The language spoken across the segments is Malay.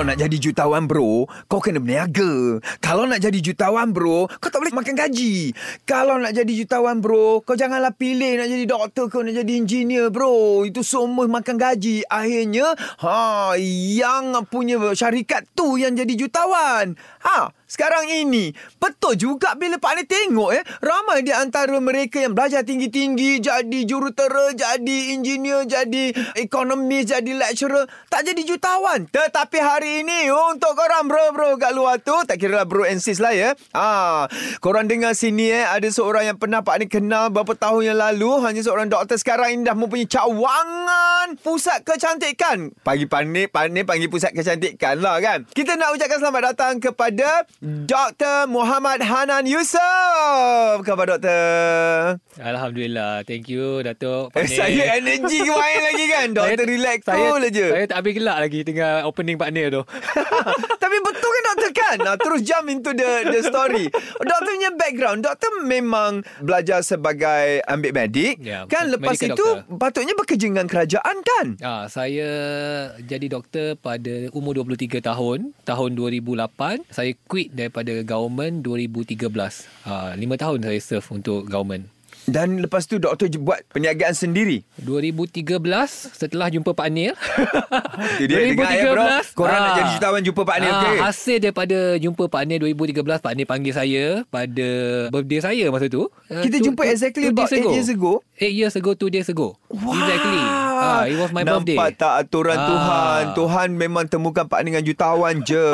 Kalau nak jadi jutawan bro, kau kena berniaga. Kalau nak jadi jutawan bro, kau tak boleh makan gaji. Kalau nak jadi jutawan bro, kau janganlah pilih nak jadi doktor kau nak jadi engineer bro. Itu semua makan gaji. Akhirnya, ha, yang punya syarikat tu yang jadi jutawan. Ha, sekarang ini Betul juga bila Pak Ni tengok eh Ramai di antara mereka yang belajar tinggi-tinggi Jadi jurutera Jadi engineer Jadi ekonomis Jadi lecturer Tak jadi jutawan. Tetapi hari ini Untuk korang bro-bro kat luar tu Tak kira lah bro and sis lah ya. Ha, Korang dengar sini eh Ada seorang yang pernah Pak Ni kenal Berapa tahun yang lalu. Hanya seorang doktor sekarang ini Dah mempunyai cawangan Pusat kecantikan. Pagi Pak Ni Pak Ni panggil pusat kecantikan lah kan? Kita nak ucapkan selamat datang kepada Dr. Muhammad Hanan Yusof. Khabar doktor? Alhamdulillah. Thank you Datuk. Eh, saya energi main lagi kan? Doktor relax cool saya, je. Saya tak habis gelak lagi tengah opening partner tu. Tapi betul kan doktor kan? Nah, terus jump into the the story. Doktor punya background. Doktor memang belajar sebagai ambil medik. Ya, kan lepas itu doctor. patutnya bekerja dengan kerajaan kan? Ah, saya jadi doktor pada umur 23 tahun, tahun 2008. Saya quit daripada government 2013. Ah, 5 tahun saya serve untuk government. Dan lepas tu doktor buat perniagaan sendiri. 2013 setelah jumpa Pak Nil. Itu dia dengar ya bro. Korang nak ah, jadi jutawan jumpa Pak Nil ah, okey? Hasil daripada jumpa Pak Nil 2013, Pak Nil panggil saya pada birthday saya masa tu. Ah, Kita two- jumpa two- exactly two about days 8 years ago. 8 years ago, 2 days ago. Wow. Exactly. Ah, it was my Nampak birthday. Nampak tak aturan Ah. Tuhan Tuhan memang temukan Pak dengan jutawan je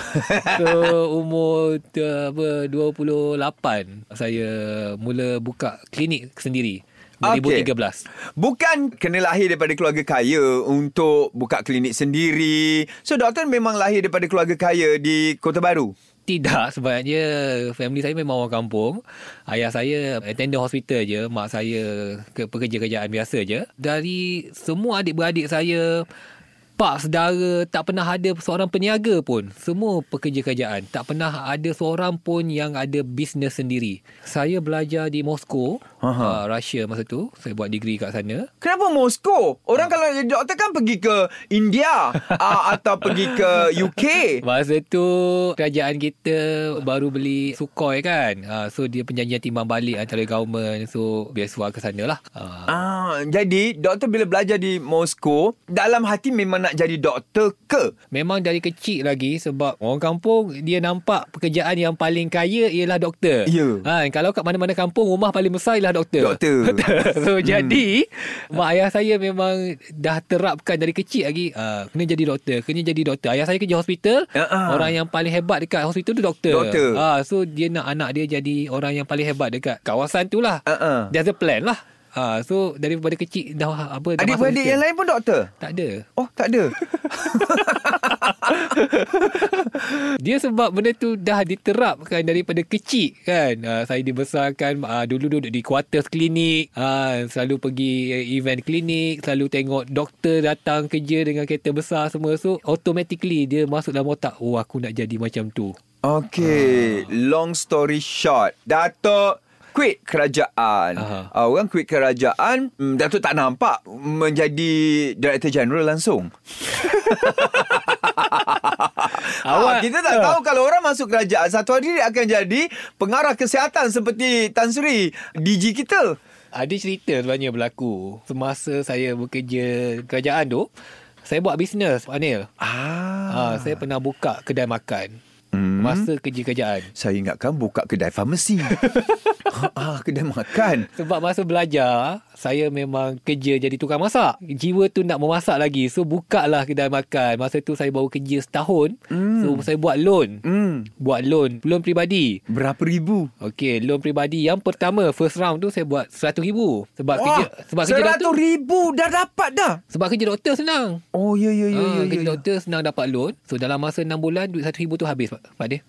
So umur uh, apa 28 saya mula buka klinik sendiri 2013. Bukan kena lahir daripada keluarga kaya Untuk buka klinik sendiri So doktor memang lahir daripada keluarga kaya Di Kota Baru Tidak sebabnya family saya memang orang kampung. Ayah saya attendant hospital je, mak saya ke pekerja kerjaan biasa je. Dari semua adik-beradik saya Pak saudara tak pernah ada seorang peniaga pun. Semua pekerja kerajaan. Tak pernah ada seorang pun yang ada bisnes sendiri. Saya belajar di Moskow, uh, Russia masa tu. Saya buat degree kat sana. Kenapa Moskow? Orang kalau jadi doktor kan pergi ke India uh, Atau pergi ke UK Masa tu kerajaan kita baru beli Sukhoi kan. Ha, so dia perjanjian timbang balik antara government. So biasa ke sana lah. Ha. Ah, jadi doktor bila belajar di Moskow dalam hati memang nak jadi doktor ke? Memang dari kecil lagi sebab orang kampung dia nampak pekerjaan yang paling kaya ialah doktor. Ya. Ha, kalau kat mana-mana kampung rumah paling besar ialah doktor. Doktor. so hmm. jadi mak ayah saya memang dah terapkan dari kecil lagi uh, kena jadi doktor, kena jadi doktor. Ayah saya kerja hospital. Ha-ha. Orang yang paling hebat dekat hospital tu doktor. Doktor. Ha, so dia nak anak dia jadi orang yang paling hebat dekat kawasan tu lah. Ha-ha. There's a plan lah. Ha, so daripada kecil dah apa dah Adik-beradik sistem. yang lain pun doktor? tak ada. Oh, tak ada. Dia sebab benda tu dah diterapkan daripada kecil kan. Uh, saya dibesarkan uh, dulu duduk di quarters klinik. Uh, selalu pergi uh, event klinik. Selalu tengok doktor datang kerja dengan kereta besar semua. So automatically dia masuk dalam otak. Oh aku nak jadi macam tu. Okay, long story short, Datuk quit kerajaan. Aha. Uh, orang quit kerajaan, mm, Datuk tak nampak menjadi Director General langsung. Awak- Ah, kita tak Ah. tahu kalau orang masuk kerajaan satu hari dia akan jadi pengarah kesihatan seperti Tan Sri DG kita. Ada cerita sebenarnya berlaku. Semasa saya bekerja kerajaan tu, saya buat bisnes, Anil. Ah. Ah, saya pernah buka kedai makan. Hmm. Masa kerja kerajaan. Saya ingatkan buka kedai farmasi. ah, kedai makan. Sebab masa belajar, saya memang kerja jadi tukang masak. Jiwa tu nak memasak lagi. So, buka lah kedai makan. Masa tu saya baru kerja setahun. Hmm. So, saya buat loan. Hmm. Buat loan. Loan peribadi. Berapa ribu? Okey, loan peribadi. Yang pertama, first round tu saya buat RM100,000. Sebab Wah, kerja sebab kerja seratus doktor. ribu dah dapat dah. Sebab kerja doktor senang. Oh, ya, ya, ya. Ah, ya, kerja ya. doktor senang dapat loan. So, dalam masa 6 bulan, duit RM100,000 tu habis, Pak, Pak dia.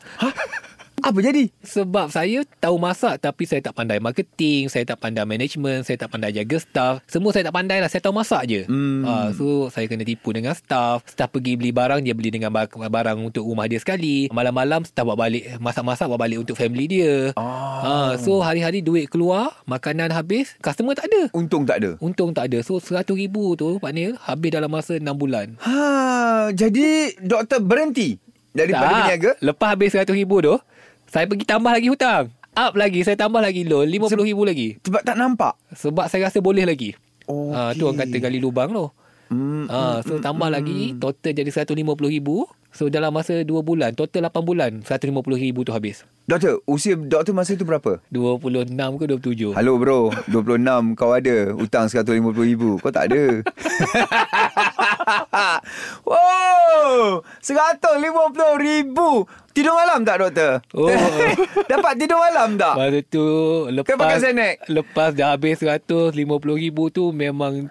Apa jadi? Sebab saya tahu masak tapi saya tak pandai marketing, saya tak pandai management, saya tak pandai jaga staff. Semua saya tak pandai lah. Saya tahu masak je. Hmm. Ah, so saya kena tipu dengan staff. Staff pergi beli barang, dia beli dengan ba- barang untuk rumah dia sekali. Malam-malam staff bawa balik, masak-masak bawa balik untuk family dia. Ah. Ah, so hari-hari duit keluar, makanan habis, customer tak ada. Untung tak ada. Untung tak ada. So 100 ribu tu Pak Nil habis dalam masa 6 bulan. Ha, jadi doktor berhenti daripada berniaga? Lepas habis 100 ribu tu, saya pergi tambah lagi hutang. Up lagi, saya tambah lagi loan, 50 ribu lagi. Sebab tak nampak. Sebab saya rasa boleh lagi. Okey. Ah, tu orang kata gali lubang tu. Hmm, Ah, so tambah lagi, total jadi 150 ribu. So dalam masa 2 bulan, total 8 bulan, 150 ribu tu habis. Doktor, usia doktor masa tu berapa? 26 ke 27? Halo bro, 26 kau ada hutang 150 ribu. Kau tak ada. wow, 150 ribu. Tidur malam tak doktor? Oh. Dapat tidur malam tak? Masa tu Kau pakai lepas lepas dah habis 150 ribu tu memang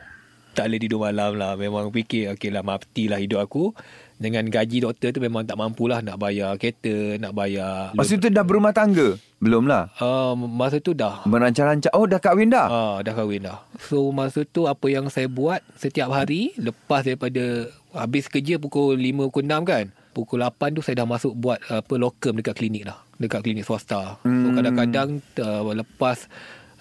tak boleh tidur malam lah. Memang fikir okey lah matilah hidup aku. Dengan gaji doktor tu memang tak mampulah nak bayar kereta, nak bayar. Masa tu dah berumah tangga? Belum lah. Uh, masa tu dah. Merancang-rancang. Oh, dah kahwin dah? Ah, dah kahwin dah. So masa tu apa yang saya buat setiap hari lepas daripada habis kerja pukul 5 pukul 6 kan. Pukul 8 tu saya dah masuk buat apa lokum dekat klinik dah. Dekat klinik swasta. So Hmm. kadang-kadang uh, lepas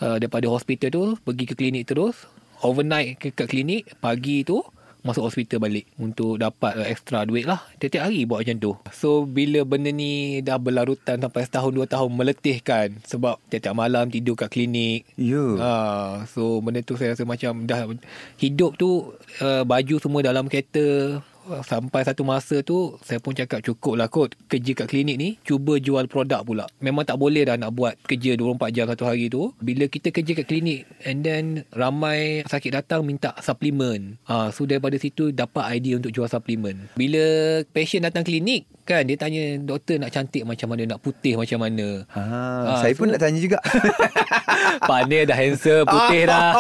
uh, daripada hospital tu pergi ke klinik terus. Overnight ke kat klinik pagi tu masuk hospital balik untuk dapat uh, extra duit lah. Tiap-tiap hari buat macam tu. So bila benda ni dah berlarutan sampai setahun dua tahun meletihkan sebab tiap-tiap malam tidur kat klinik. Ya. Ha, so benda tu saya rasa macam dah hidup tu uh, baju semua dalam kereta sampai satu masa tu saya pun cakap cukup lah kot kerja kat klinik ni cuba jual produk pula. Memang tak boleh dah nak buat kerja 24 jam satu hari tu. Bila kita kerja kat klinik and then ramai sakit datang minta suplemen ha, so daripada situ dapat idea untuk jual suplemen bila patient datang klinik kan dia tanya doktor nak cantik macam mana nak putih macam mana. Ha, Ah, saya pun so- nak tanya juga. Panel dah handsome Putih dah.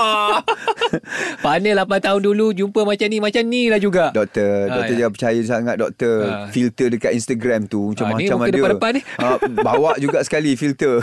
Panel 8 tahun dulu Jumpa macam ni Macam ni lah juga. Doktor, doktor ya. jangan percaya sangat doktor. Ah. Filter dekat Instagram tu Ah, ni macam-macam muka ada. depan-depan ni. Ah, bawa juga sekali filter.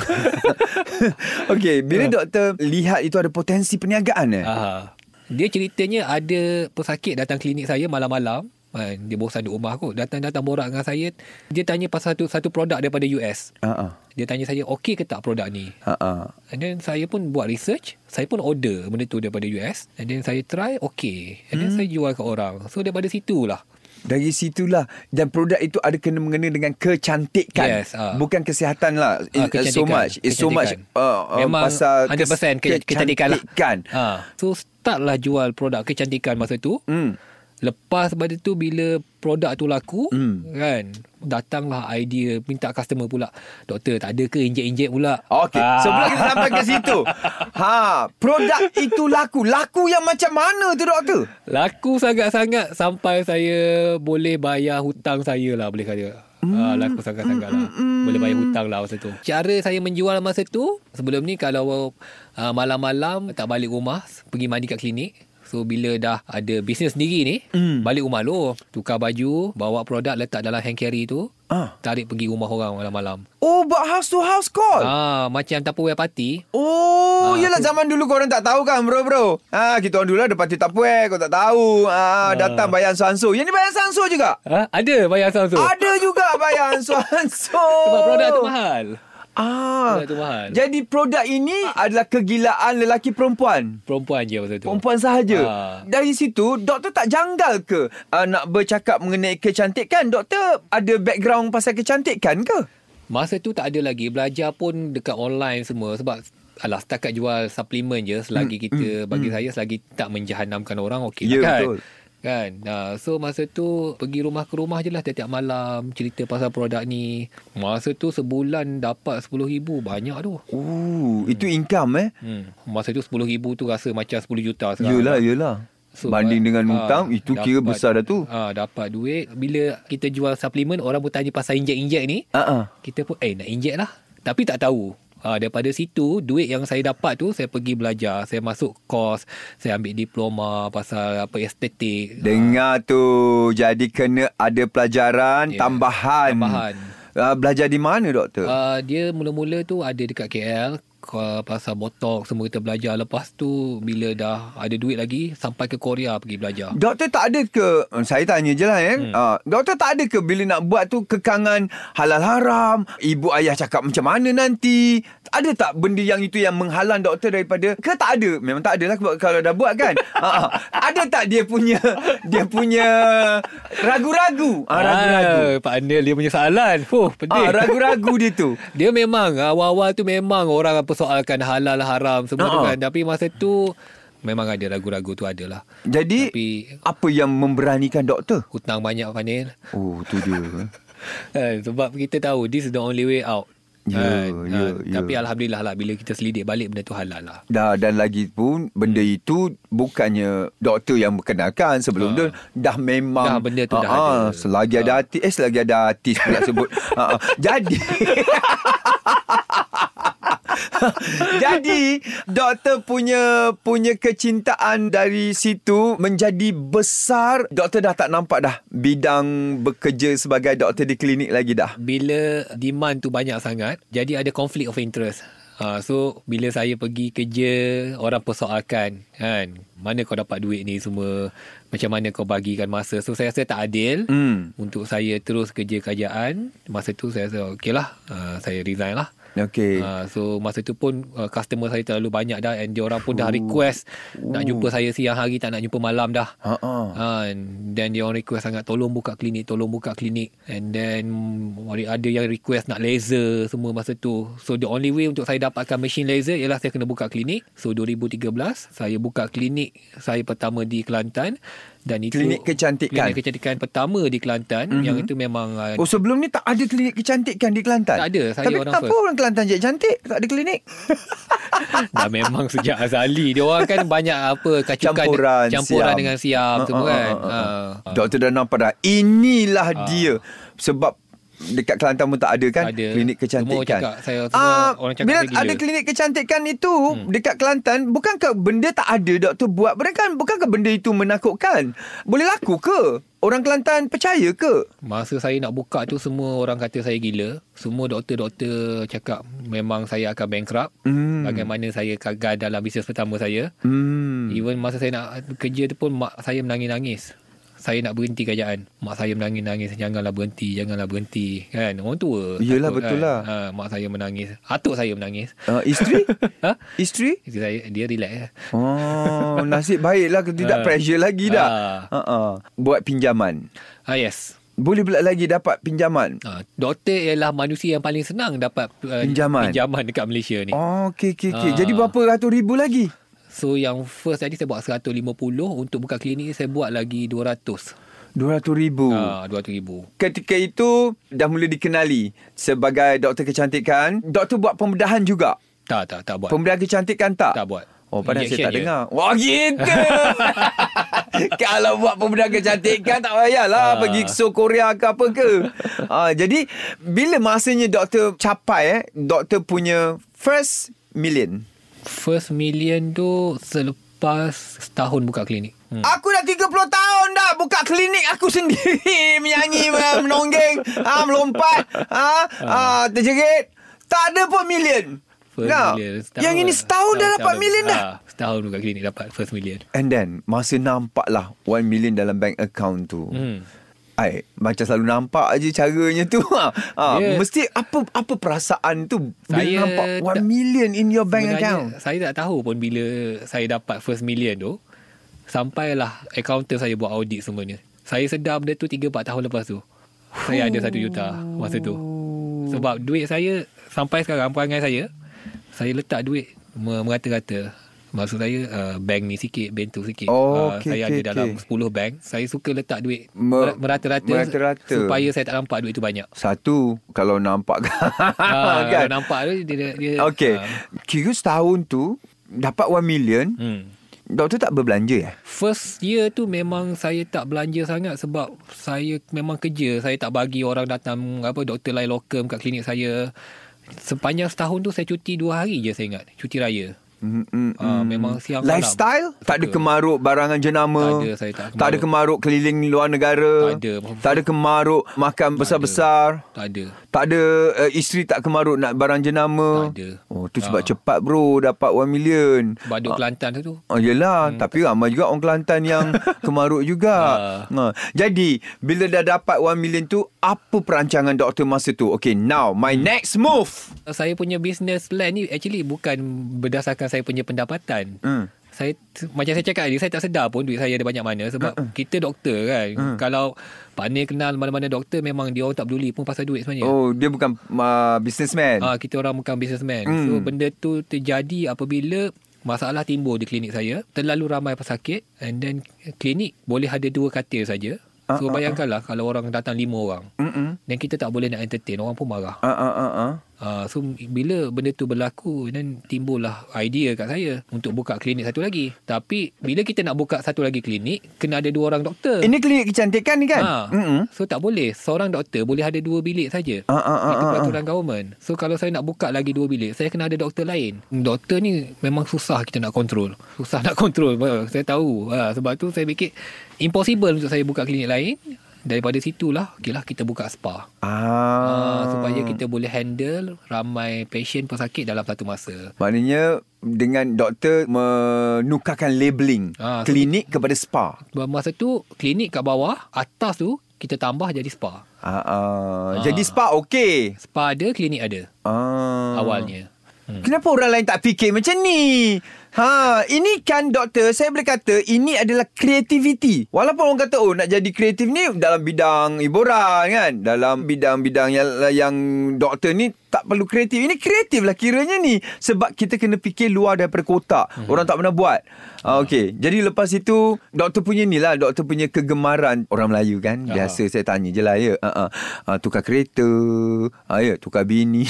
Okey, bila Ah. doktor lihat itu ada potensi perniagaan eh? Aha. Dia ceritanya Ada pesakit datang klinik saya Malam-malam kan, Dia bosan duduk rumah kot Datang-datang borak dengan saya Dia tanya pasal satu, satu produk daripada US ah. Dia tanya saya Okey ke tak produk ni ah. And then saya pun buat research Saya pun order benda tu daripada US And then saya try Okay And then saya jual ke orang So daripada situlah Dari situlah dan produk itu ada kena mengena dengan kecantikan. Yes, ah. Bukan kesihatan lah. Ah, It's so much. It's so much uh, uh, Memang pasal 100% ke- kecantikan lah. kecantikan. Ha. So start lah jual produk kecantikan masa tu. Hmm. Lepas pada tu bila produk tu laku Hmm. kan datanglah idea minta customer pula. Doktor tak ada ke injek-injek pula? Okey, Ah. sebelum kita sampai ke situ. Ha, produk itu laku. Laku yang macam mana tu doktor? Laku sangat-sangat sampai saya boleh bayar hutang saya lah boleh kata. Hmm. laku sangat-sangat lah. Boleh bayar hutang lah masa tu. Cara saya menjual masa tu, sebelum ni kalau uh, malam-malam tak balik rumah, pergi mandi kat klinik. So bila dah ada bisnes sendiri ni, Hmm. balik rumah lu, tukar baju, bawa produk letak dalam hand carry tu, Ah. tarik pergi rumah orang malam-malam. Oh, buat house to house call. Ah, macam Tupperware party. Oh, Ah, yelah tu- zaman dulu korang tak tahu kan bro bro. Ha, kita orang dulu ada parti tapuer, kau tak tahu. Ha, datang bayar sanso. Yang ni bayar sanso juga. Ha? Ada bayar Samsung. Ada juga bayar sanso. Sebab produk tu mahal. Ah. Produk mahal. Jadi produk ini adalah kegilaan lelaki perempuan. Perempuan je masa tu. Perempuan sahaja. Ah. Dari situ doktor tak janggal ke uh, nak bercakap mengenai kecantikan? Doktor ada background pasal kecantikan ke? Masa tu tak ada lagi Belajar pun dekat online semua Sebab Alah setakat jual suplemen je Selagi kita Bagi saya selagi tak menjahanamkan orang Okey Ya, lah kan betul. Kan nah, So masa tu Pergi rumah ke rumah je lah Tiap-tiap malam Cerita pasal produk ni Masa tu sebulan Dapat RM10,000 Banyak tu Oh, itu income eh? hmm. Masa tu RM10,000 tu Rasa macam 10 juta sekarang Yelah, yelah. Banding dengan ah, hutang, itu kira dapat- besar dah tu. ah, Dapat duit Bila kita jual suplemen Orang pun tanya pasal injek-injek ni ah. kita pun eh nak injek lah tapi tak tahu ha, daripada situ duit yang saya dapat tu saya pergi belajar. Saya masuk kos saya ambil diploma pasal apa estetik. Dengar tu, jadi kena ada pelajaran Ya, tambahan. tambahan. Uh, belajar di mana doktor? Uh, dia mula-mula tu ada dekat KL uh, pasal botok semua kita belajar. Lepas tu bila dah ada duit lagi sampai ke Korea pergi belajar. Doktor tak ada ke? Saya tanya je lah eh. Hmm. uh, Doktor tak ada ke Bila nak buat tu Kekangan halal haram? Ibu ayah cakap macam mana nanti? Ada tak benda yang itu Yang menghalang doktor daripada Ke tak ada? Memang tak ada lah Kalau dah buat kan. Uh, Ada tak dia punya Dia punya Ragu-ragu? Uh, Ragu-ragu. Ah, Pak Anil dia punya soalan. Fuh pedih. Ah, ragu-ragu dia tu. Dia memang awal-awal tu memang orang persoalkan halal haram semua tu Ha-ha. kan. Tapi masa tu memang ada ragu-ragu tu adalah. Jadi Tapi apa yang memberanikan doktor? hutang banyak Fanil. Oh, tu dia. Kan, sebab kita tahu this is the only way out. Ya, Kan? ya, Ah, ya. Tapi alhamdulillah lah bila kita selidik balik benda tu halal lah. Dah dan lagi pun benda Hmm. itu bukannya doktor yang berkenalkan sebelum Ha. tu dah memang Dah, benda tu dah Ha, ha, ada. selagi ada Ha. artis eh selagi ada artis pula sebut. Ha, ha. Jadi Jadi doktor punya punya kecintaan dari situ menjadi besar. Doktor dah tak nampak dah bidang bekerja sebagai doktor di klinik lagi dah. Bila demand tu banyak sangat, jadi ada conflict of interest. Ha, so bila saya pergi kerja orang persoalkan kan mana kau dapat duit ni semua macam mana kau bagikan masa so saya rasa tak adil Hmm. untuk saya terus kerja kerajaan masa tu saya rasa okey lah uh, saya resign lah Okey. Uh, so masa tu pun uh, customer saya terlalu banyak dah and dia orang pun dah request nak jumpa saya siang hari tak nak jumpa malam dah. Ha. Uh, then dia orang request sangat tolong buka klinik, tolong buka klinik. And then ada yang request nak laser semua masa tu. So the only way untuk saya dapatkan mesin laser ialah saya kena buka klinik. So 2013 saya buka klinik saya pertama di Kelantan dan itu Klinik kecantikan. Klinik kecantikan pertama di Kelantan mm-hmm. yang itu memang uh, Oh sebelum ni tak ada klinik kecantikan di Kelantan? Tak ada, saya Tapi orang kenapa first. orang Kelantan je cantik? Tak ada klinik? Dah memang sejak azali Dia orang kan banyak apa Kacukan Campuran, Campuran siam. dengan siam Ah, Semua ah, kan ah, ah, ah. Ah. Doktor dah nampak dah. Inilah dia. Sebab dekat Kelantan pun tak ada kan Ada. klinik kecantikan. cakap, saya- semua Ah, orang cakap bila saya gila. ada klinik kecantikan itu hmm. dekat Kelantan, bukankah benda tak ada doktor buat? Bukan bukankah benda itu menakutkan? Boleh laku ke? Orang Kelantan percaya ke? Masa saya nak buka tu Semua orang kata saya gila Semua doktor-doktor cakap Memang saya akan bankrupt Hmm. Bagaimana saya gagal dalam bisnes pertama saya Hmm. Even masa saya nak kerja tu pun Mak saya menangis-nangis saya nak berhenti kerajaan Mak saya menangis-nangis Janganlah berhenti Janganlah berhenti Kan orang tua Yelah, takut betul kan? lah. ha, Mak saya menangis Atuk saya menangis Uh, isteri? ha? isteri? Isteri saya Dia relax. Oh, nasib baiklah tidak Ah. pressure lagi dah. Ah. Uh-uh. Buat pinjaman. Ah yes. Boleh pula lagi dapat pinjaman. Ah, doktor ialah manusia yang paling senang dapat uh, Pinjaman. pinjaman dekat Malaysia ni. Oh, okey okey okey. Ah. Jadi berapa ratus ribu lagi? So yang first tadi saya buat 150 untuk buka klinik saya buat lagi 200. Dua ratus ribu. Ah 200 ribu. Ketika itu dah mula dikenali sebagai doktor kecantikan. Doktor buat pembedahan juga. Tak tak tak buat. Pembedahan kecantikan tak? tak buat. Oh, padahal saya Injection tak je. dengar. Wah, gitu. Kalau buat pembedahan kecantikan tak payahlah Ah. pergi so Korea ke apa ke. Ah, jadi bila masanya doktor capai eh, doktor punya first million. First million tu selepas setahun buka klinik. Hmm. Aku dah 30 tahun dah buka klinik aku sendiri menyanyi menonggeng, ah melompat, ah, ah terjerit. Tak ada pun million. First Nah, million. yang ini setahun dah dapat million dah. Ah, setahun buka klinik dapat first million. And then masa nampak lah 1 million dalam bank account tu. Hmm. Ai, macam selalu nampak aje caranya tu. Ha. ha Ya. mesti apa apa perasaan tu bila Saya nampak 1 tak- million in your bank account. Saya tak tahu pun bila saya dapat first million tu. Sampailah accountant saya buat audit semuanya. Saya sedar benda tu 3-4 tahun lepas tu. Saya ada 1 juta masa tu. Sebab duit saya sampai sekarang perangai saya. Saya letak duit me- merata-rata. Maksud saya uh, bank ni sikit, bank tu sikit. Oh, uh, okey, saya okey, ada dalam okey. 10 bank. Saya suka letak duit Me- merata-rata, merata-rata. supaya saya tak nampak duit tu banyak. Satu kalau nampak Ah, kan. Kalau nampak tu dia, dia Okey. ah, Kira setahun tu dapat 1 million, hmm. doktor tak berbelanja eh? First year tu memang saya tak belanja sangat sebab saya memang kerja. Saya tak bagi orang datang apa doktor lain lokum kat klinik saya. Sepanjang setahun tu saya cuti dua hari je saya ingat. Cuti raya. Mm, mm, Ah, mm. memang siang malam. Lifestyle Tak ada kemaruk barangan jenama Tak ada, saya tak Tak ada kemaruk keliling luar negara Tak ada. Tak ada kemaruk Makan besar-besar Tak ada. Tak ada uh, Isteri tak kemaruk Nak barang jenama Tak ada. Oh tu sebab Ah. cepat bro Dapat 1 million Sebab duk Kelantan tu. Oh yelah hmm. Tapi ramai juga orang Kelantan yang kemaruk juga ha. Jadi Bila dah dapat 1 million tu Apa perancangan doktor masa tu Okay now My Hmm. next move Saya punya business plan ni actually bukan berdasarkan saya punya pendapatan. hmm. Saya macam saya cakap tadi saya tak sedar pun duit saya ada banyak mana sebab uh-uh. kita doktor kan. Uh. Kalau partner kenal mana-mana doktor memang dia orang tak peduli pun pasal duit sebenarnya. Oh dia bukan uh, businessman Ah kita orang bukan businessman. Hmm. So benda tu terjadi apabila masalah timbul di klinik saya. Terlalu ramai pesakit and then klinik boleh ada dua katil saja. Ah, So ah, bayangkanlah kalau orang datang lima orang. Mm-mm. Dan kita tak boleh nak entertain orang pun marah. Uh, uh, uh, uh. Uh, so bila benda tu berlaku dan timbullah idea kat saya untuk buka klinik satu lagi. Tapi bila kita nak buka satu lagi klinik kena ada dua orang doktor. Ini klinik kecantikan ni kan Ha. Mm-mm. So tak boleh Seorang doktor boleh ada dua bilik saja. Ah, ah, ah, Itu peraturan government. So kalau saya nak buka lagi dua bilik, saya kena ada doktor lain. Doktor ni memang susah kita nak kontrol. Susah nak kontrol. Saya tahu. Ha, sebab tu saya fikir impossible untuk saya buka klinik lain. Daripada situlah, okeylah kita buka spa. Ah. Ah, supaya kita boleh handle ramai pasien pesakit dalam satu masa. Maknanya dengan doktor menukarkan labeling Ah, so- klinik kepada spa. Masa tu klinik kat bawah, atas tu kita tambah jadi spa. Ah, ah. Jadi spa okey. Spa ada, klinik ada Ah. awalnya. Hmm. Kenapa orang lain tak fikir macam ni? Ha, ini kan doktor, saya boleh kata ini adalah kreativiti. Walaupun orang kata oh nak jadi kreatif ni dalam bidang hiburan kan, dalam bidang-bidang yang yang doktor ni tak perlu kreatif. Ini kreatif lah kiranya ni sebab kita kena fikir luar daripada kotak. Hmm. Orang tak pernah buat. Ha, okey. Jadi lepas itu doktor punya ni lah, doktor punya kegemaran orang Melayu kan. Ah. Biasa saya tanya je lah ya. Ha. Ha, tukar kereta, ha, ya tukar bini.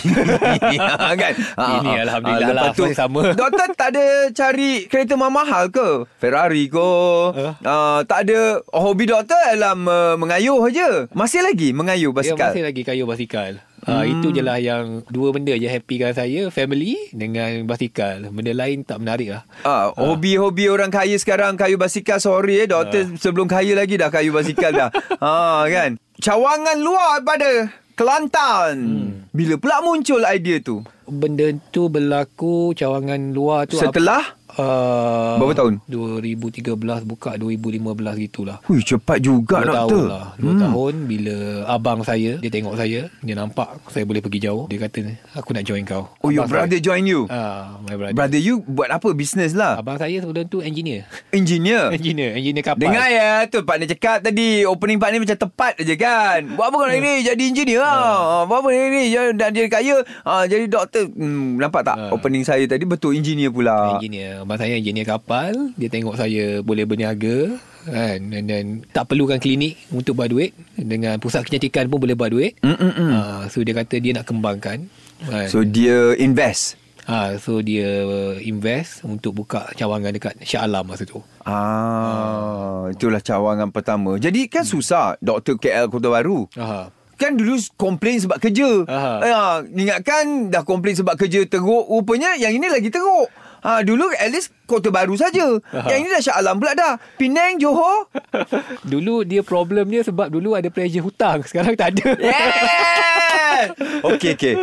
kan? Ini ha. Alhamdulillah Ah, lepas lah, masih sama. Doktor tak ada cari kereta mahal ke? Ferrari ke? Uh. Uh, tak ada hobi doktor adalah uh, mengayuh je. Masih lagi mengayuh Ya, basikal. masih lagi kayu basikal. Hmm. Uh, itu je lah yang dua benda je happykan saya, family dengan basikal. Benda lain tak menarik lah. Ah, hobi-hobi orang kaya sekarang kayu basikal sorry eh doktor sebelum kaya lagi dah kayu basikal dah. ha kan. Cawangan luar pada Kelantan. Hmm. Bila pula muncul idea tu? Benda tu berlaku cawangan luar tu Setelah uh, Berapa tahun? 2013 buka 2015 gitulah. Hui cepat juga Dua doktor. tahun lah Dua hmm. tahun Bila abang saya Dia tengok saya Dia nampak Saya boleh pergi jauh Dia kata Aku nak join kau Oh your Abang brother join you. saya, ah, My brother, Brother you buat apa bisnes lah? Abang saya sebelum tu engineer Engineer. Engineer Engineer kapal Dengar ya tu partner cakap tadi opening partner macam tepat je kan. Buat apa kau nak ni jadi engineer lah. Buat apa ni jadi kaya ha, jadi doktor. Hmm, nampak tak Ha. opening saya tadi betul engineer pula. Engineer Abang saya engineer kapal Dia tengok saya Boleh berniaga kan dan, dan tak perlukan klinik untuk buat duit dengan pusat kecantikan pun boleh buat duit uh, so dia kata dia nak kembangkan kan. So dia invest. Ha, so dia invest untuk buka cawangan dekat Shah Alam masa tu. Ah, itulah cawangan pertama. Jadi kan susah doktor KL Kota Baru. Aha. Kan dulu komplain sebab kerja. Aha. Ya, ingatkan dah komplain sebab kerja teruk. Rupanya yang ini lagi teruk. Ha, dulu at least Kota Baru saja. Aha. Yang ini dah Shah Alam pula dah. Penang, Johor. dulu dia problem dia sebab dulu ada pressure hutang. Sekarang tak ada. Yeah! Okey, okey.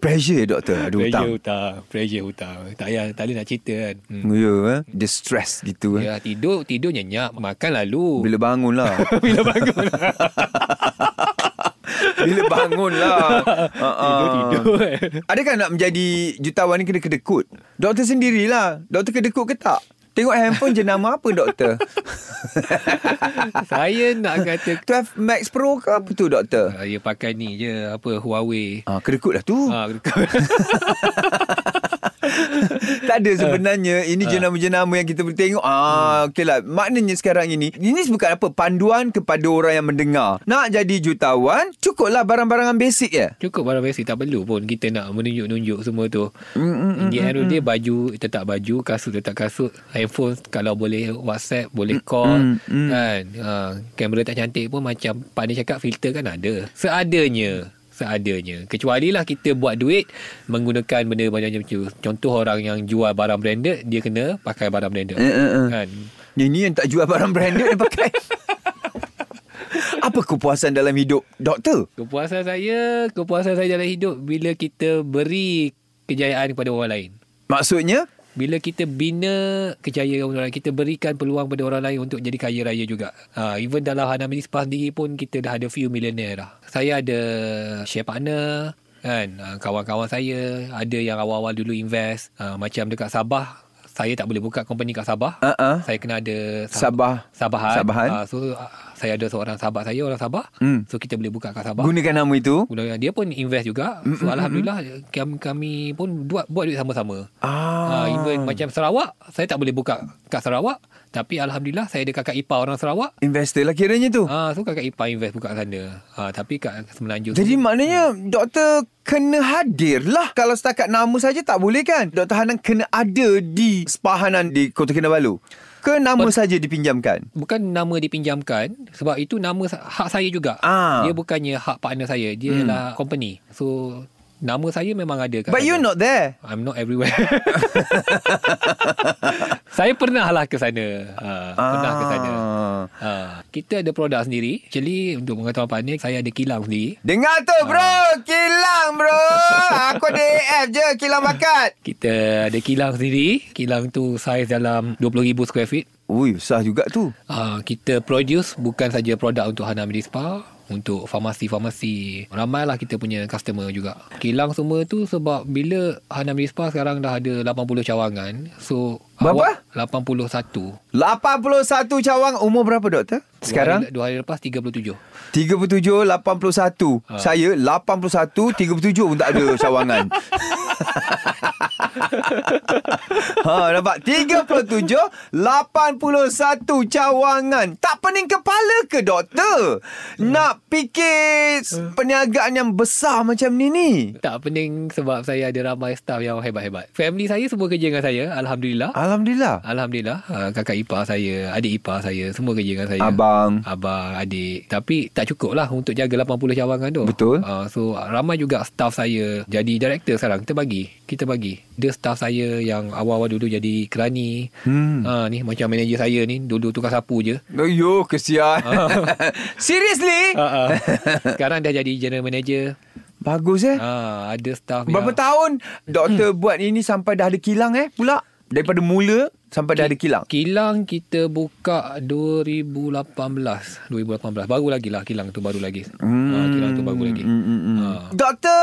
Pressure doktor. Ada pressure hutang. hutang. Pressure hutang. Tak payah, tak boleh nak cerita kan. Hmm. Ya, eh? dia stress gitu. Eh? Ya, tidur tidur nyenyak, makan lalu. Bila bangun lah. Bila bangun. Bila bangun lah. tidur tidur. Adakah nak menjadi jutawan ni kena kedekut? Doktor sendirilah. Doktor kedekut ke tak? Tengok handphone jenama apa doktor? Saya nak kata 12 Max Pro ke apa tu doktor? saya pakai ni je apa Huawei. Ah, kedekut lah tu. Ha, tak ada sebenarnya ini jenama-jenama yang kita boleh tengok. Ah, okey lah. Maknanya sekarang ini ini bukan apa panduan kepada orang yang mendengar. Nak jadi jutawan, cukuplah barang-barangan basic ya. Cukup barang basic tak perlu pun kita nak menunjuk-nunjuk semua tu. Mm, mm, mm, In the end of the day baju tetap baju, kasut tetap kasut, iPhone kalau boleh WhatsApp, boleh call mm, mm. kan. Ha, kamera tak cantik pun macam Pak ni cakap filter kan ada. Seadanya. Seadanya. Kecuali lah kita buat duit menggunakan benda macam tu. Contoh orang yang jual barang branded, dia kena pakai barang branded. Eh, eh, eh. Kan? Yang ni yang tak jual barang branded dia pakai. Apa kepuasan dalam hidup doktor? Kepuasan saya, kepuasan saya dalam hidup bila kita beri kejayaan kepada orang lain. Maksudnya? Bila kita bina kejayaan orang lain, kita berikan peluang pada orang lain untuk jadi kaya raya juga. Ha, even dalam Hana Minispa sendiri pun kita dah ada few millionaire dah. Saya ada share partner, kan Ha, kawan-kawan saya ada yang awal-awal dulu invest ha, macam dekat Sabah saya tak boleh buka company kat Sabah Uh-uh. saya kena ada Sabah. Sabahan, Sabahan. Ah, so ah, saya ada seorang sahabat saya orang Sabah Hmm. so kita boleh buka kat Sabah Gunakan nama itu. Dia pun invest juga. Mm, So alhamdulillah kami, kami pun buat buat duit sama-sama. Ah. Ah. even macam Sarawak, saya tak boleh buka kat Sarawak, tapi alhamdulillah saya ada kakak ipar orang Sarawak. Investor lah kiranya tu. Ah, so kakak ipar invest buka sana. Ah, tapi kat Semenanjung. Jadi tu- maknanya doktor kena hadir lah. Kalau setakat nama saja tak boleh kan? Doktor Hanan kena ada di sepahanan di Kota Kinabalu. Ke nama saja dipinjamkan? bukan nama dipinjamkan sebab itu nama hak saya juga. Ah. Dia bukannya hak partner saya. Dia Hmm. ialah company. So nama saya memang ada kat But you're not there. I'm not everywhere. saya pernah lah ke sana. Ha, pernah ke sana. Ah. Ha, kita ada produk sendiri. Actually untuk pengetahuan partner saya ada kilang sendiri. Dengar tu bro, kilang bro. Aku ada AF je, kilang bakat. Kita ada kilang sendiri. Kilang tu saiz dalam 20,000 square feet. Ui, besar juga tu. Uh, kita produce bukan saja produk untuk Hana Medi Spa untuk farmasi-farmasi. Ramailah kita punya customer juga. Kilang semua tu sebab bila Hana Medi Spa sekarang dah ada 80 cawangan. So Berapa? awak 81. 81 cawang umur berapa doktor? Sekarang? Dua hari, dua hari lepas 37. 37, 81. Ha. Saya 81, 37 pun tak ada cawangan. ha, nampak? 37, 81 cawangan. Tak pening kepala ke doktor? Nak fikir perniagaan yang besar macam ni ni? Tak pening sebab saya ada ramai staff yang hebat-hebat. Family saya semua kerja dengan saya. Alhamdulillah. Alhamdulillah. Alhamdulillah. Uh, kakak ipar saya, adik ipar saya, semua kerja dengan saya. Abang. Abang, adik. Tapi tak cukup lah untuk jaga 80 cawangan tu. Betul. Uh, so ramai juga staff saya jadi director sekarang. Kita bagi. Kita bagi. Dia staff saya yang awal-awal dulu jadi kerani. Hmm. Uh, ni macam manager saya ni. Dulu tukar sapu je. Yo, kesian. Seriously? Uh, uh. sekarang dah jadi general manager. Bagus eh. Uh, ada staff Berapa yang... tahun doktor buat ini sampai dah ada kilang eh pula? Daripada mula sampai dah ada kilang. Kilang kita buka 2018 2018 Baru lagi lah kilang tu baru lagi hmm. ha, Kilang tu baru lagi Hmm, hmm, hmm. ha. Doktor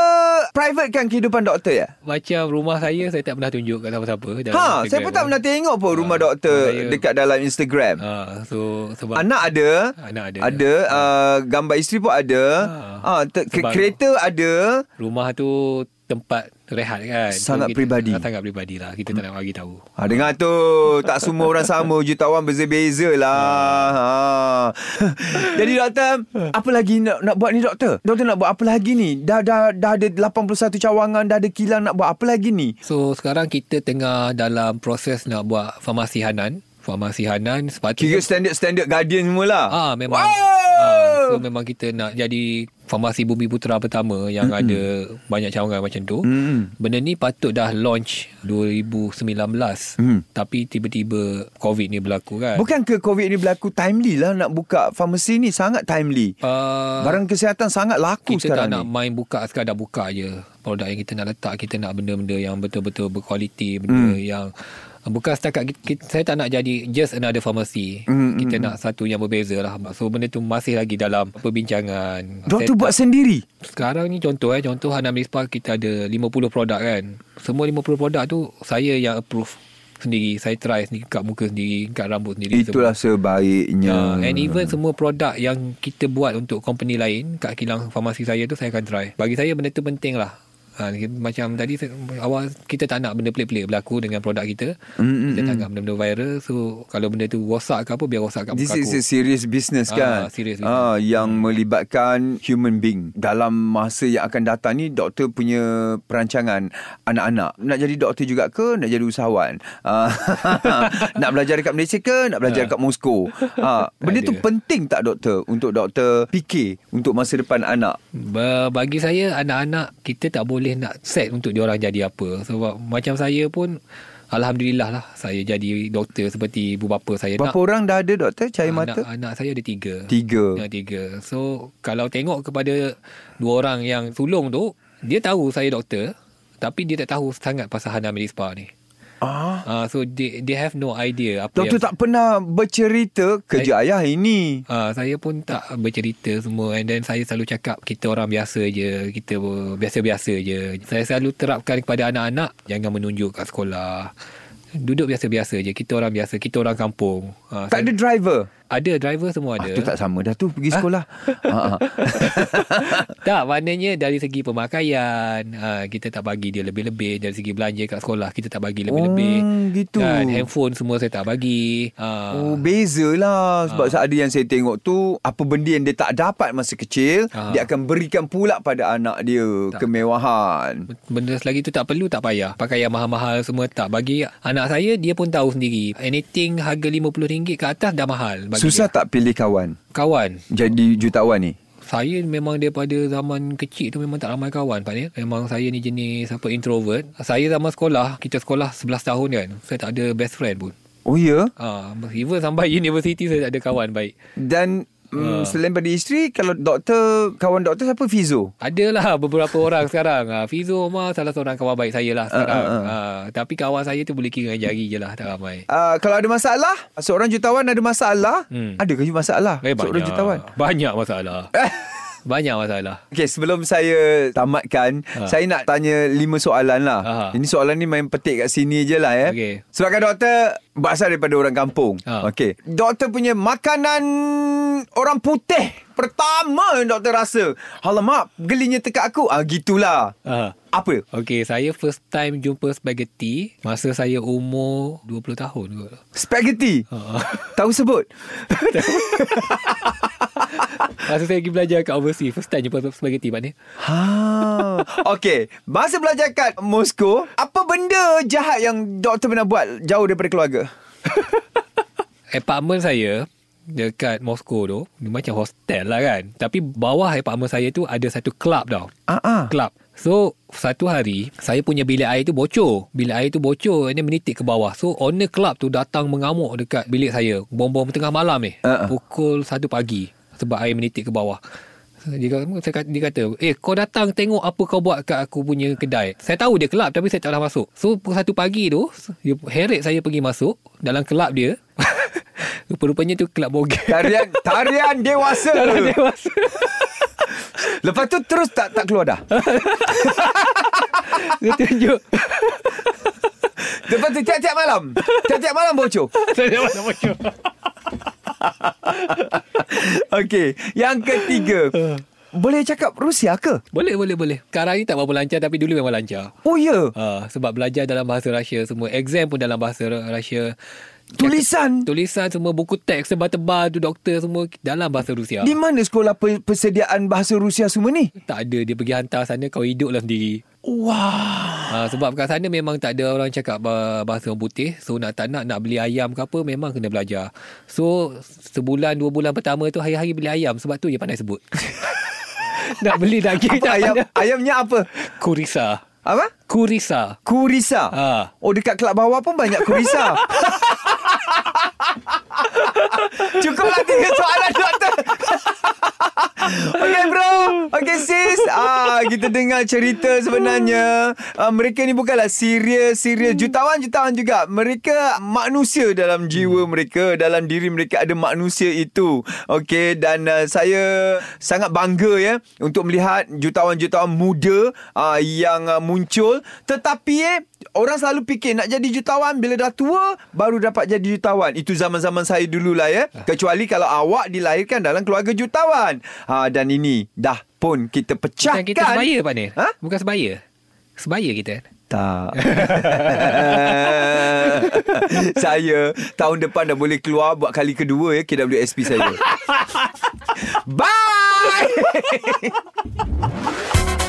private kan kehidupan doktor ya? Macam rumah saya Saya tak pernah tunjuk kat siapa-siapa Ha, saya pun tak pernah tengok pun rumah Ha, doktor saya- dekat dalam Instagram. ha, So sebab Anak ada. Anak ada. Ada uh, gambar isteri pun ada. Ha. Ha, kereta ada. Rumah tu tempat rehat kan Sangat kita, peribadi. Sangat peribadi lah Kita tak nak bagi tahu Ha, dengar tu Tak semua orang sama Jutawan berbeza-beza lah ha. Jadi doktor Apa lagi nak, nak buat ni doktor? Doktor nak buat apa lagi ni? Dah, dah, dah ada 81 cawangan Dah ada kilang Nak buat apa lagi ni? So sekarang kita tengah dalam proses nak buat farmasi Hanan Farmasi Hanan Kira sepatutnya standard-standard guardian semua lah Ah memang. Wow! Ah, so memang kita nak jadi farmasi Bumi Putera pertama yang mm ada banyak cawangan macam tu. Hmm. Benda ni patut dah launch 2019. Hmm. Tapi tiba-tiba COVID ni berlaku kan. Bukan ke COVID ni berlaku timely lah Nak buka farmasi ni Sangat timely Uh, Barang kesihatan sangat laku kita tak sekarang nak ni main buka sekadar buka je. Produk yang kita nak letak kita nak benda-benda yang betul-betul berkualiti, benda Hmm. yang bukan setakat kita, kita, saya tak nak jadi just another pharmacy. Hmm, kita hmm, nak satu yang berbeza lah. So benda tu masih lagi dalam perbincangan. Doktor Saya buat tak- sendiri Sekarang ni contoh eh Contoh Hanam Spa kita ada 50 produk kan Semua 50 produk tu Saya yang approve Sendiri Saya try sendiri Kat muka sendiri Kat rambut sendiri Itulah sebaiknya Uh, and even semua produk yang kita buat untuk company lain kat kilang farmasi saya tu saya akan try. Bagi saya benda tu penting lah. Ha, macam tadi awal kita tak nak benda pelik-pelik berlaku dengan produk kita. Mm, Kita tak nak benda-benda viral. So kalau benda tu rosak ke apa biar rosak kat This muka is aku. a serious business Ah, kan? serious business. Ah, Yang melibatkan human being. Dalam masa yang akan datang ni Doktor punya perancangan Anak-anak. Nak jadi doktor juga ke? Nak jadi usahawan? Ah, Nak belajar dekat Malaysia ke? Nak belajar dekat Moskow Ah, Benda tu penting tak doktor Untuk doktor fikir Untuk masa depan anak? Ba- Bagi saya anak-anak kita tak boleh nak set untuk dia orang jadi apa. Sebab macam saya pun alhamdulillah lah saya jadi doktor seperti ibu bapa saya Berapa nak. orang dah ada doktor Cahaya anak, mata anak saya ada tiga. Tiga Ya, tiga. So kalau tengok kepada dua orang yang sulung tu, dia tahu saya doktor tapi dia tak tahu sangat pasal Hana Medispa ni. Ah, Uh, so they, they have no idea apa Doktor yang tak pernah bercerita Kerja ayah ini? Uh, saya pun tak bercerita semua. And then saya selalu cakap kita orang biasa je kita biasa-biasa je. Saya selalu terapkan kepada anak-anak jangan menunjuk kat sekolah. Duduk biasa-biasa je kita orang biasa kita orang kampung. Uh, Tak ada driver ada driver semua Ah, ada tu tak sama dah tu pergi sekolah. Ha. ha. tak maknanya dari segi pemakaian uh, kita tak bagi dia lebih-lebih dari segi belanja kat sekolah kita tak bagi lebih-lebih Oh, gitu. kan handphone semua saya tak bagi uh, Oh, beza lah. Sebab ada yang saya tengok tu, apa benda yang dia tak dapat masa kecil, Ah. dia akan berikan pula pada anak dia Tak. kemewahan. Benda selagi tu tak perlu tak payah Pakai yang mahal-mahal semua tak Bagi anak saya Dia pun tahu sendiri Anything harga RM50 ke atas dah mahal bagi Susah dia. tak pilih kawan? Kawan. Jadi jutawan ni? Saya memang daripada zaman kecil tu Memang tak ramai kawan Pak Nil Memang saya ni jenis apa introvert. Saya zaman sekolah Kita sekolah 11 tahun kan. Saya tak ada best friend pun. Oh ya? Ah, Even sampai university Saya tak ada kawan baik. Dan mm, Ah. selain pada isteri, kalau doktor, kawan doktor siapa? Fizo? Adalah beberapa orang sekarang. Ha, Fizo mah salah seorang kawan baik saya lah sekarang. Ah, ah, Ha, tapi kawan saya tu boleh kira dengan jari je lah. Tak ramai. Uh, kalau ada masalah, seorang jutawan ada masalah, Hmm. ada ke masalah Eh, seorang banyak. jutawan? Banyak masalah. banyak masalah. Okay, sebelum saya tamatkan, Ha. saya nak tanya lima soalan lah. Aha. Ini soalan ni main petik kat sini je lah ya. Okey. Sebabkan doktor berasal daripada orang kampung. Ha. Okey. Doktor punya makanan orang putih pertama yang doktor rasa. Alamak, gelinya tekak aku. Ah, gitulah. Ha. Apa? Okey, saya first time jumpa spaghetti masa saya umur 20 tahun kot. Spaghetti. Ha. Tahu sebut? masa saya pergi belajar kat overseas, first time jumpa spaghetti ni. Ha. Okey, masa belajar kat Moskow, apa benda jahat yang doktor pernah buat jauh daripada keluarga? Apartment saya dekat Moskow tu, dia macam hostel lah kan. Tapi bawah apartment saya tu ada satu club tau. Ah. Club. So, satu hari, saya punya bilik air tu bocor. Bilik air tu bocor, dia menitik ke bawah. So, owner club tu datang mengamuk dekat bilik saya. Bom-bom tengah malam ni. Uh-uh. Pukul 1 pagi. Sebab air menitik ke bawah. Dia kata, dia kata, eh kau datang tengok apa kau buat kat aku punya kedai. Saya tahu dia kelab tapi saya tak pernah masuk. So pukul satu pagi tu, dia heret saya pergi masuk dalam kelab dia. Rupa-rupanya tu kelab bogel. Tarian tarian dewasa. Dalam dewasa. Lepas tu terus tak tak keluar dah. Dia tunjuk. Lepas tu tiap-tiap malam. Tiap-tiap malam bocor. Saya mana bocor. Okey, yang ketiga. Boleh cakap Rusia ke? Boleh, boleh, boleh. Sekarang ni tak berapa lancar tapi dulu memang lancar. Oh ya. Uh, sebab belajar dalam bahasa Rusia semua. Exam pun dalam bahasa Rusia. Tulisan. Tulisan semua buku teks tebal-tebal tu doktor semua dalam bahasa Rusia. Di mana sekolah pe- persediaan bahasa Rusia semua ni? Tak ada dia pergi hantar sana kau hiduplah sendiri. Wah. Ha, sebab kat sana memang tak ada orang cakap bah- bahasa orang putih. So nak tak nak nak beli ayam ke apa memang kena belajar. So sebulan dua bulan pertama tu hari-hari beli ayam sebab tu je pandai sebut. nak beli daging Apa tak ayam pandai. ayamnya apa? Kurisa. Apa? Kurisa. Kurisa. Ha. Oh dekat kelab bawah pun banyak kurisa. Cukuplah tiga soalan doktor. Okay bro Okay sis ah, Kita dengar cerita sebenarnya ah, Mereka ni bukanlah serius Serius Jutawan-jutawan juga. Mereka manusia dalam jiwa mereka Dalam diri mereka ada manusia itu. Okay Dan uh, saya sangat bangga ya Untuk melihat jutawan-jutawan muda uh, Yang uh, muncul. Tetapi eh Orang selalu fikir nak jadi jutawan bila dah tua baru dapat jadi jutawan. Itu zaman-zaman saya dululah ya. Kecuali kalau awak dilahirkan dalam keluarga jutawan. Ha dan ini dah pun kita Bukan pecahkan. kita sebaya Pak Nir. Ha? Bukan sebaya. Sebaya kita. Tak. saya tahun depan dah boleh keluar buat kali kedua ya KWSP saya. Bye.